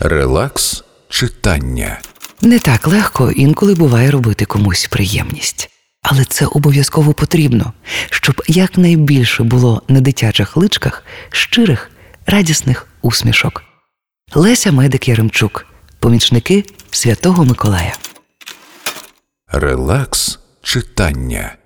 Релакс читання. Не так легко інколи буває робити комусь приємність. Але це обов'язково потрібно, щоб якнайбільше було на дитячих личках щирих, радісних усмішок. Леся Медик Яремчук, помічники Святого Миколая. Релакс читання.